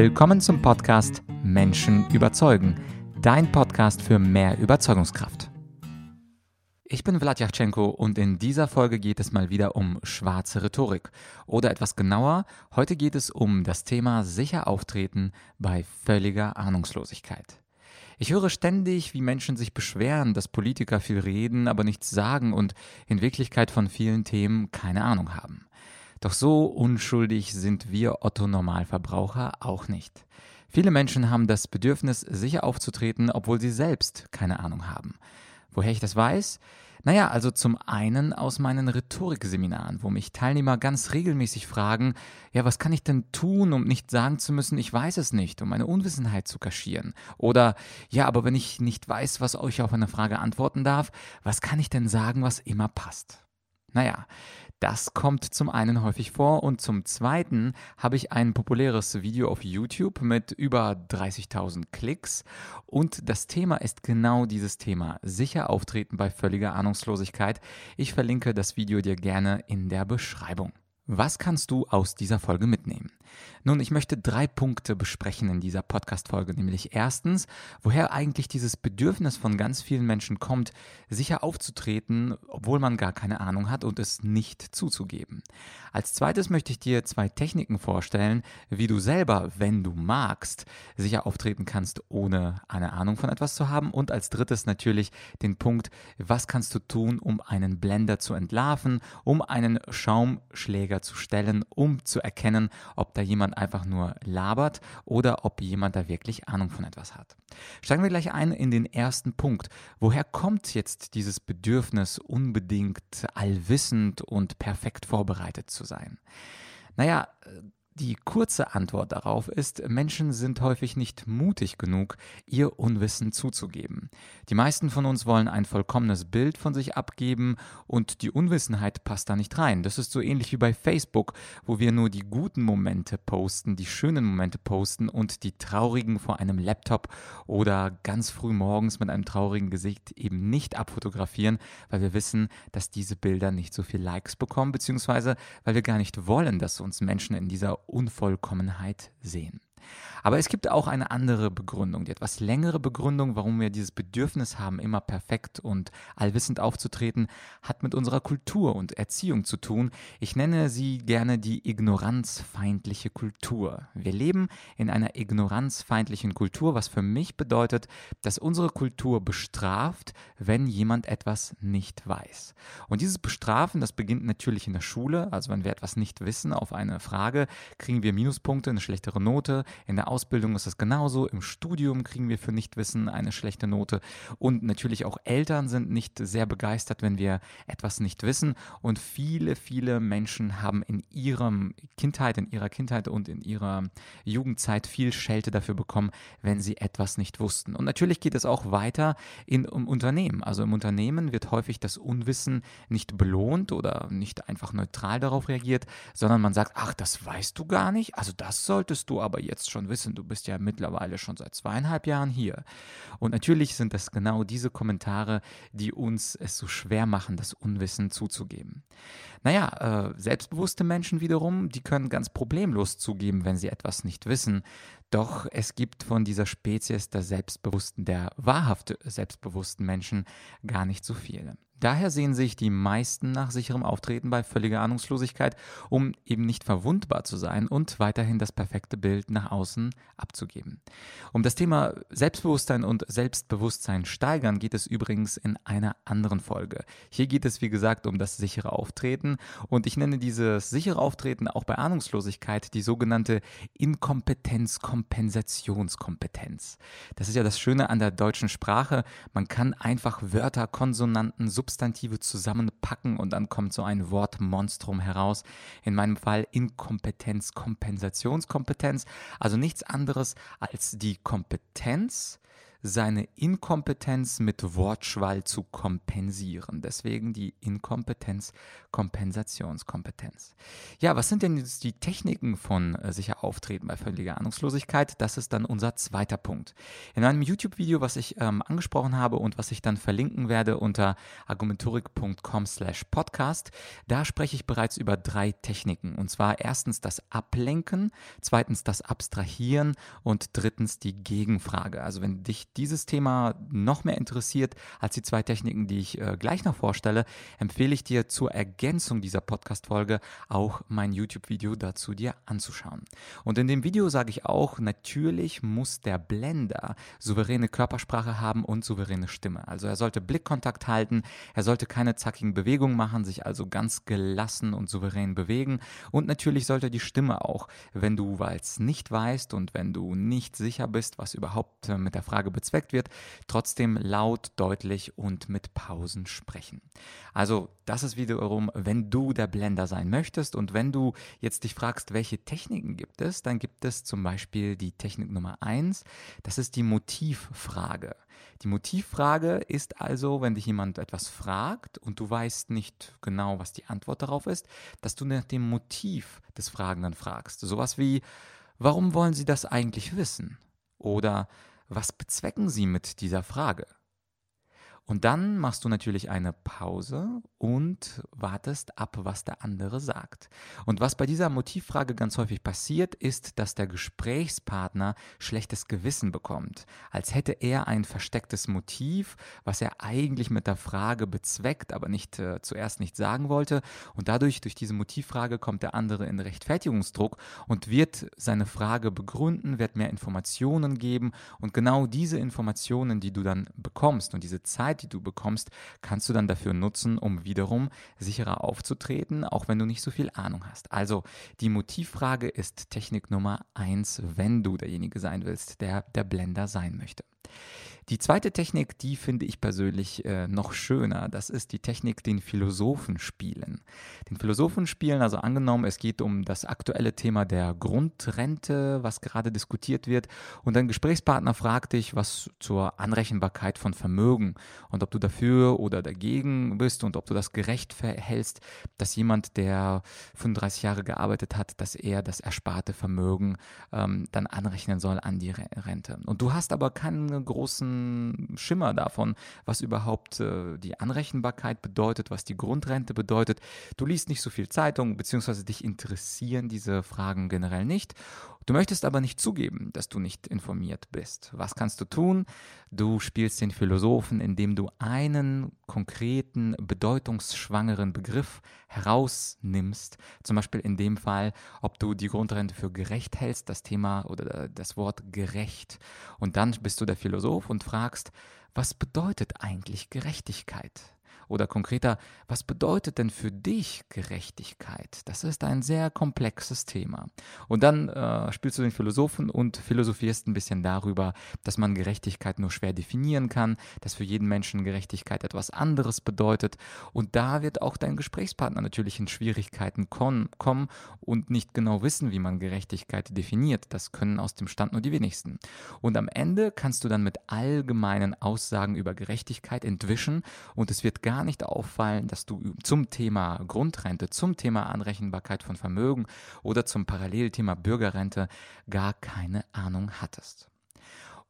Willkommen zum Podcast Menschen überzeugen, dein Podcast für mehr Überzeugungskraft. Ich bin Vladyachenko und in dieser Folge geht es mal wieder um schwarze Rhetorik. Oder etwas genauer, heute geht es um das Thema sicher auftreten bei völliger Ahnungslosigkeit. Ich höre ständig, wie Menschen sich beschweren, dass Politiker viel reden, aber nichts sagen und in Wirklichkeit von vielen Themen keine Ahnung haben. Doch so unschuldig sind wir Otto Normalverbraucher auch nicht. Viele Menschen haben das Bedürfnis, sicher aufzutreten, obwohl sie selbst keine Ahnung haben. Woher ich das weiß? Naja, also zum einen aus meinen Rhetorikseminaren, wo mich Teilnehmer ganz regelmäßig fragen, ja, was kann ich denn tun, um nicht sagen zu müssen, ich weiß es nicht, um meine Unwissenheit zu kaschieren? Oder, ja, aber wenn ich nicht weiß, was euch auf eine Frage antworten darf, was kann ich denn sagen, was immer passt? Naja, das kommt zum einen häufig vor und zum zweiten habe ich ein populäres Video auf YouTube mit über 30.000 Klicks und das Thema ist genau dieses Thema, sicher auftreten bei völliger Ahnungslosigkeit. Ich verlinke das Video dir gerne in der Beschreibung. Was kannst du aus dieser Folge mitnehmen? Nun, ich möchte drei Punkte besprechen in dieser Podcast-Folge, nämlich erstens, woher eigentlich dieses Bedürfnis von ganz vielen Menschen kommt, sicher aufzutreten, obwohl man gar keine Ahnung hat und es nicht zuzugeben. Als zweites möchte ich dir zwei Techniken vorstellen, wie du selber, wenn du magst, sicher auftreten kannst, ohne eine Ahnung von etwas zu haben. Und als drittes natürlich den Punkt, was kannst du tun, um einen Blender zu entlarven, um einen Schaumschläger zu um zu erkennen, ob da jemand einfach nur labert oder ob jemand da wirklich Ahnung von etwas hat. Steigen wir gleich ein in den ersten Punkt. Woher kommt jetzt dieses Bedürfnis, unbedingt allwissend und perfekt vorbereitet zu sein? Naja, die kurze Antwort darauf ist, Menschen sind häufig nicht mutig genug, ihr Unwissen zuzugeben. Die meisten von uns wollen ein vollkommenes Bild von sich abgeben und die Unwissenheit passt da nicht rein. Das ist so ähnlich wie bei Facebook, wo wir nur die guten Momente posten, die schönen Momente posten und die traurigen vor einem Laptop oder ganz früh morgens mit einem traurigen Gesicht eben nicht abfotografieren, weil wir wissen, dass diese Bilder nicht so viel Likes bekommen, beziehungsweise weil wir gar nicht wollen, dass uns Menschen in dieser Unvollkommenheit sehen. Aber es gibt auch eine andere Begründung, die etwas längere Begründung, warum wir dieses Bedürfnis haben, immer perfekt und allwissend aufzutreten, hat mit unserer Kultur und Erziehung zu tun. Ich nenne sie gerne die ignoranzfeindliche Kultur. Wir leben in einer ignoranzfeindlichen Kultur, was für mich bedeutet, dass unsere Kultur bestraft, wenn jemand etwas nicht weiß. Und dieses Bestrafen, das beginnt natürlich in der Schule. Also wenn wir etwas nicht wissen auf eine Frage, kriegen wir Minuspunkte, eine schlechtere Note. In der Ausbildung ist das genauso. Im Studium kriegen wir für Nichtwissen eine schlechte Note. Und natürlich auch Eltern sind nicht sehr begeistert, wenn wir etwas nicht wissen. Und viele, viele Menschen haben in ihrem Kindheit, in ihrer Kindheit und in ihrer Jugendzeit viel Schelte dafür bekommen, wenn sie etwas nicht wussten. Und natürlich geht es auch weiter in um Unternehmen. Also im Unternehmen wird häufig das Unwissen nicht belohnt oder nicht einfach neutral darauf reagiert, sondern man sagt, ach, das weißt du gar nicht. Also das solltest du aber jetzt schon wissen, du bist ja mittlerweile schon seit zweieinhalb Jahren hier. Und natürlich sind das genau diese Kommentare, die uns es so schwer machen, das Unwissen zuzugeben. Naja, äh, selbstbewusste Menschen wiederum, die können ganz problemlos zugeben, wenn sie etwas nicht wissen. Doch es gibt von dieser Spezies der selbstbewussten, der wahrhaft selbstbewussten Menschen gar nicht so viele. Daher sehen sich die meisten nach sicherem Auftreten bei völliger Ahnungslosigkeit, um eben nicht verwundbar zu sein und weiterhin das perfekte Bild nach außen abzugeben. Um das Thema Selbstbewusstsein und Selbstbewusstsein steigern geht es übrigens in einer anderen Folge. Hier geht es, wie gesagt, um das sichere Auftreten und ich nenne dieses sichere Auftreten auch bei Ahnungslosigkeit die sogenannte Inkompetenz-Kompensationskompetenz. Das ist ja das Schöne an der deutschen Sprache. Man kann einfach Wörter, Konsonanten, Substantive zusammenpacken und dann kommt so ein Wortmonstrum heraus. In meinem Fall Inkompetenz, Kompensationskompetenz. Also nichts anderes als die Kompetenz, seine Inkompetenz mit Wortschwall zu kompensieren. Deswegen die Inkompetenz Kompensationskompetenz. Ja, was sind denn jetzt die Techniken von äh, sicher auftreten bei völliger Ahnungslosigkeit? Das ist dann unser zweiter Punkt. In einem YouTube-Video, was ich ähm, angesprochen habe und was ich dann verlinken werde unter argumentorik.com slash podcast, da spreche ich bereits über drei Techniken. Und zwar erstens das Ablenken, zweitens das Abstrahieren und drittens die Gegenfrage. Also wenn dich dieses Thema noch mehr interessiert als die zwei Techniken, die ich äh, gleich noch vorstelle, empfehle ich dir zur Ergänzung dieser Podcast-Folge auch mein YouTube-Video dazu dir anzuschauen. Und in dem Video sage ich auch, natürlich muss der Blender souveräne Körpersprache haben und souveräne Stimme. Also er sollte Blickkontakt halten, er sollte keine zackigen Bewegungen machen, sich also ganz gelassen und souverän bewegen und natürlich sollte die Stimme auch, wenn du es nicht weißt und wenn du nicht sicher bist, was überhaupt äh, mit der Frage bezweckt wird, trotzdem laut, deutlich und mit Pausen sprechen. Also das ist wiederum, wenn du der Blender sein möchtest und wenn du jetzt dich fragst, welche Techniken gibt es, dann gibt es zum Beispiel die Technik Nummer eins. das ist die Motivfrage. Die Motivfrage ist also, wenn dich jemand etwas fragt und du weißt nicht genau, was die Antwort darauf ist, dass du nach dem Motiv des Fragenden fragst. Sowas wie, warum wollen Sie das eigentlich wissen? Oder was bezwecken Sie mit dieser Frage? Und dann machst du natürlich eine Pause und wartest ab, was der andere sagt. Und was bei dieser Motivfrage ganz häufig passiert, ist, dass der Gesprächspartner schlechtes Gewissen bekommt, als hätte er ein verstecktes Motiv, was er eigentlich mit der Frage bezweckt, aber nicht äh, zuerst nicht sagen wollte. Und dadurch, durch diese Motivfrage, kommt der andere in Rechtfertigungsdruck und wird seine Frage begründen, wird mehr Informationen geben. Und genau diese Informationen, die du dann bekommst und diese Zeit, die du bekommst, kannst du dann dafür nutzen, um wiederum sicherer aufzutreten, auch wenn du nicht so viel Ahnung hast. Also die Motivfrage ist Technik Nummer eins, wenn du derjenige sein willst, der der Blender sein möchte. Die zweite Technik, die finde ich persönlich äh, noch schöner. Das ist die Technik, den Philosophen spielen. Den Philosophen spielen, also angenommen, es geht um das aktuelle Thema der Grundrente, was gerade diskutiert wird. Und dein Gesprächspartner fragt dich, was zur Anrechenbarkeit von Vermögen und ob du dafür oder dagegen bist und ob du das gerecht verhältst, dass jemand, der 35 Jahre gearbeitet hat, dass er das ersparte Vermögen ähm, dann anrechnen soll an die Rente. Und du hast aber keinen großen Schimmer davon, was überhaupt äh, die Anrechenbarkeit bedeutet, was die Grundrente bedeutet. Du liest nicht so viel Zeitung, beziehungsweise dich interessieren diese Fragen generell nicht. Du möchtest aber nicht zugeben, dass du nicht informiert bist. Was kannst du tun? Du spielst den Philosophen, indem du einen konkreten, bedeutungsschwangeren Begriff herausnimmst. Zum Beispiel in dem Fall, ob du die Grundrente für gerecht hältst, das Thema oder das Wort gerecht. Und dann bist du der Philosoph und fragst, was bedeutet eigentlich Gerechtigkeit? Oder konkreter, was bedeutet denn für dich Gerechtigkeit? Das ist ein sehr komplexes Thema. Und dann äh, spielst du den Philosophen und philosophierst ein bisschen darüber, dass man Gerechtigkeit nur schwer definieren kann, dass für jeden Menschen Gerechtigkeit etwas anderes bedeutet. Und da wird auch dein Gesprächspartner natürlich in Schwierigkeiten kommen und nicht genau wissen, wie man Gerechtigkeit definiert. Das können aus dem Stand nur die wenigsten. Und am Ende kannst du dann mit allgemeinen Aussagen über Gerechtigkeit entwischen und es wird gar gar nicht auffallen, dass du zum Thema Grundrente, zum Thema Anrechenbarkeit von Vermögen oder zum Parallelthema Bürgerrente gar keine Ahnung hattest.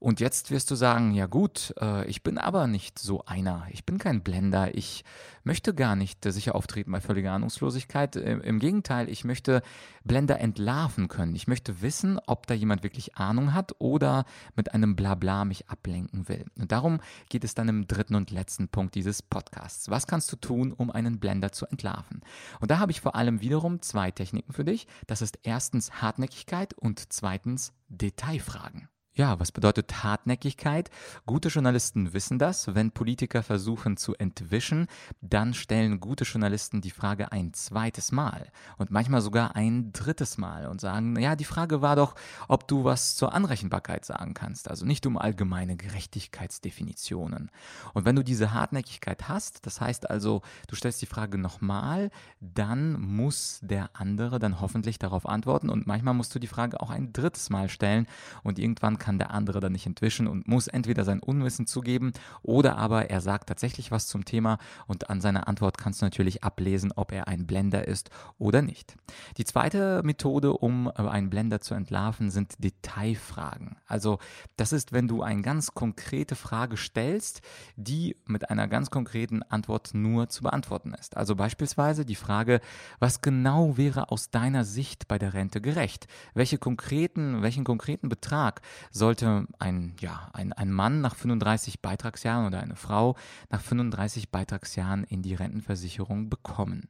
Und jetzt wirst du sagen, ja gut, äh, ich bin aber nicht so einer. Ich bin kein Blender. Ich möchte gar nicht äh, sicher auftreten bei völliger Ahnungslosigkeit. Äh, Im Gegenteil, ich möchte Blender entlarven können. Ich möchte wissen, ob da jemand wirklich Ahnung hat oder mit einem Blabla mich ablenken will. Und darum geht es dann im dritten und letzten Punkt dieses Podcasts. Was kannst du tun, um einen Blender zu entlarven? Und da habe ich vor allem wiederum zwei Techniken für dich. Das ist erstens Hartnäckigkeit und zweitens Detailfragen. Ja, was bedeutet Hartnäckigkeit? Gute Journalisten wissen das. Wenn Politiker versuchen zu entwischen, dann stellen gute Journalisten die Frage ein zweites Mal und manchmal sogar ein drittes Mal und sagen, ja, die Frage war doch, ob du was zur Anrechenbarkeit sagen kannst, also nicht um allgemeine Gerechtigkeitsdefinitionen. Und wenn du diese Hartnäckigkeit hast, das heißt also, du stellst die Frage nochmal, dann muss der andere dann hoffentlich darauf antworten und manchmal musst du die Frage auch ein drittes Mal stellen und irgendwann kann kann der andere dann nicht entwischen und muss entweder sein Unwissen zugeben oder aber er sagt tatsächlich was zum Thema und an seiner Antwort kannst du natürlich ablesen, ob er ein Blender ist oder nicht. Die zweite Methode, um äh, einen Blender zu entlarven, sind Detailfragen. Also das ist, wenn du eine ganz konkrete Frage stellst, die mit einer ganz konkreten Antwort nur zu beantworten ist. Also beispielsweise die Frage, was genau wäre aus deiner Sicht bei der Rente gerecht? Welche konkreten, welchen konkreten Betrag sollte ein, ja, ein, ein Mann nach 35 Beitragsjahren oder eine Frau nach 35 Beitragsjahren in die Rentenversicherung bekommen?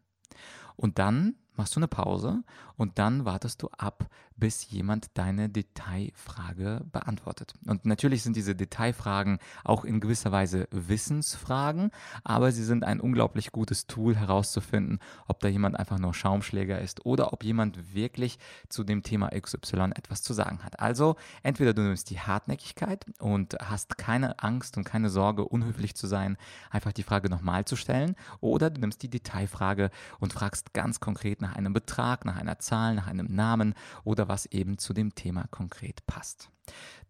Und dann machst du eine Pause und dann wartest du ab, bis jemand deine Detailfrage beantwortet. Und natürlich sind diese Detailfragen auch in gewisser Weise Wissensfragen, aber sie sind ein unglaublich gutes Tool herauszufinden, ob da jemand einfach nur Schaumschläger ist oder ob jemand wirklich zu dem Thema XY etwas zu sagen hat. Also entweder du nimmst die Hartnäckigkeit und hast keine Angst und keine Sorge, unhöflich zu sein, einfach die Frage nochmal zu stellen, oder du nimmst die Detailfrage und fragst ganz konkret nach nach einem Betrag, nach einer Zahl, nach einem Namen oder was eben zu dem Thema konkret passt.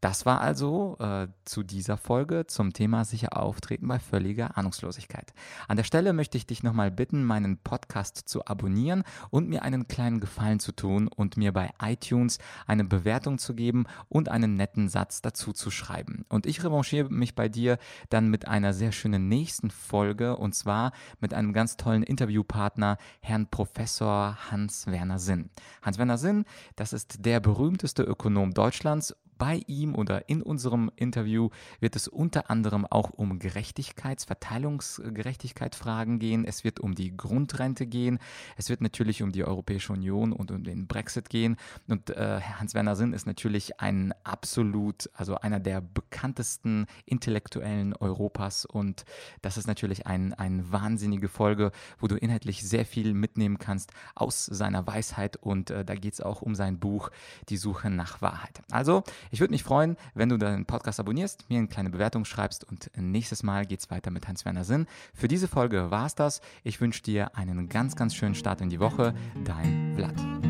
Das war also äh, zu dieser Folge zum Thema sicher auftreten bei völliger Ahnungslosigkeit. An der Stelle möchte ich dich nochmal bitten, meinen Podcast zu abonnieren und mir einen kleinen Gefallen zu tun und mir bei iTunes eine Bewertung zu geben und einen netten Satz dazu zu schreiben. Und ich revanchiere mich bei dir dann mit einer sehr schönen nächsten Folge und zwar mit einem ganz tollen Interviewpartner, Herrn Professor Hans-Werner Sinn. Hans-Werner Sinn, das ist der berühmteste Ökonom Deutschlands bei ihm oder in unserem Interview wird es unter anderem auch um Gerechtigkeits-, Verteilungsgerechtigkeit-Fragen gehen. Es wird um die Grundrente gehen. Es wird natürlich um die Europäische Union und um den Brexit gehen. Und äh, Hans-Werner Sinn ist natürlich ein absolut, also einer der bekanntesten Intellektuellen Europas. Und das ist natürlich ein, eine wahnsinnige Folge, wo du inhaltlich sehr viel mitnehmen kannst aus seiner Weisheit. Und äh, da geht es auch um sein Buch Die Suche nach Wahrheit. Also, ich würde mich freuen, wenn du deinen Podcast abonnierst, mir eine kleine Bewertung schreibst und nächstes Mal geht es weiter mit Hans-Werner Sinn. Für diese Folge war es das. Ich wünsche dir einen ganz, ganz schönen Start in die Woche. Dein Vlad.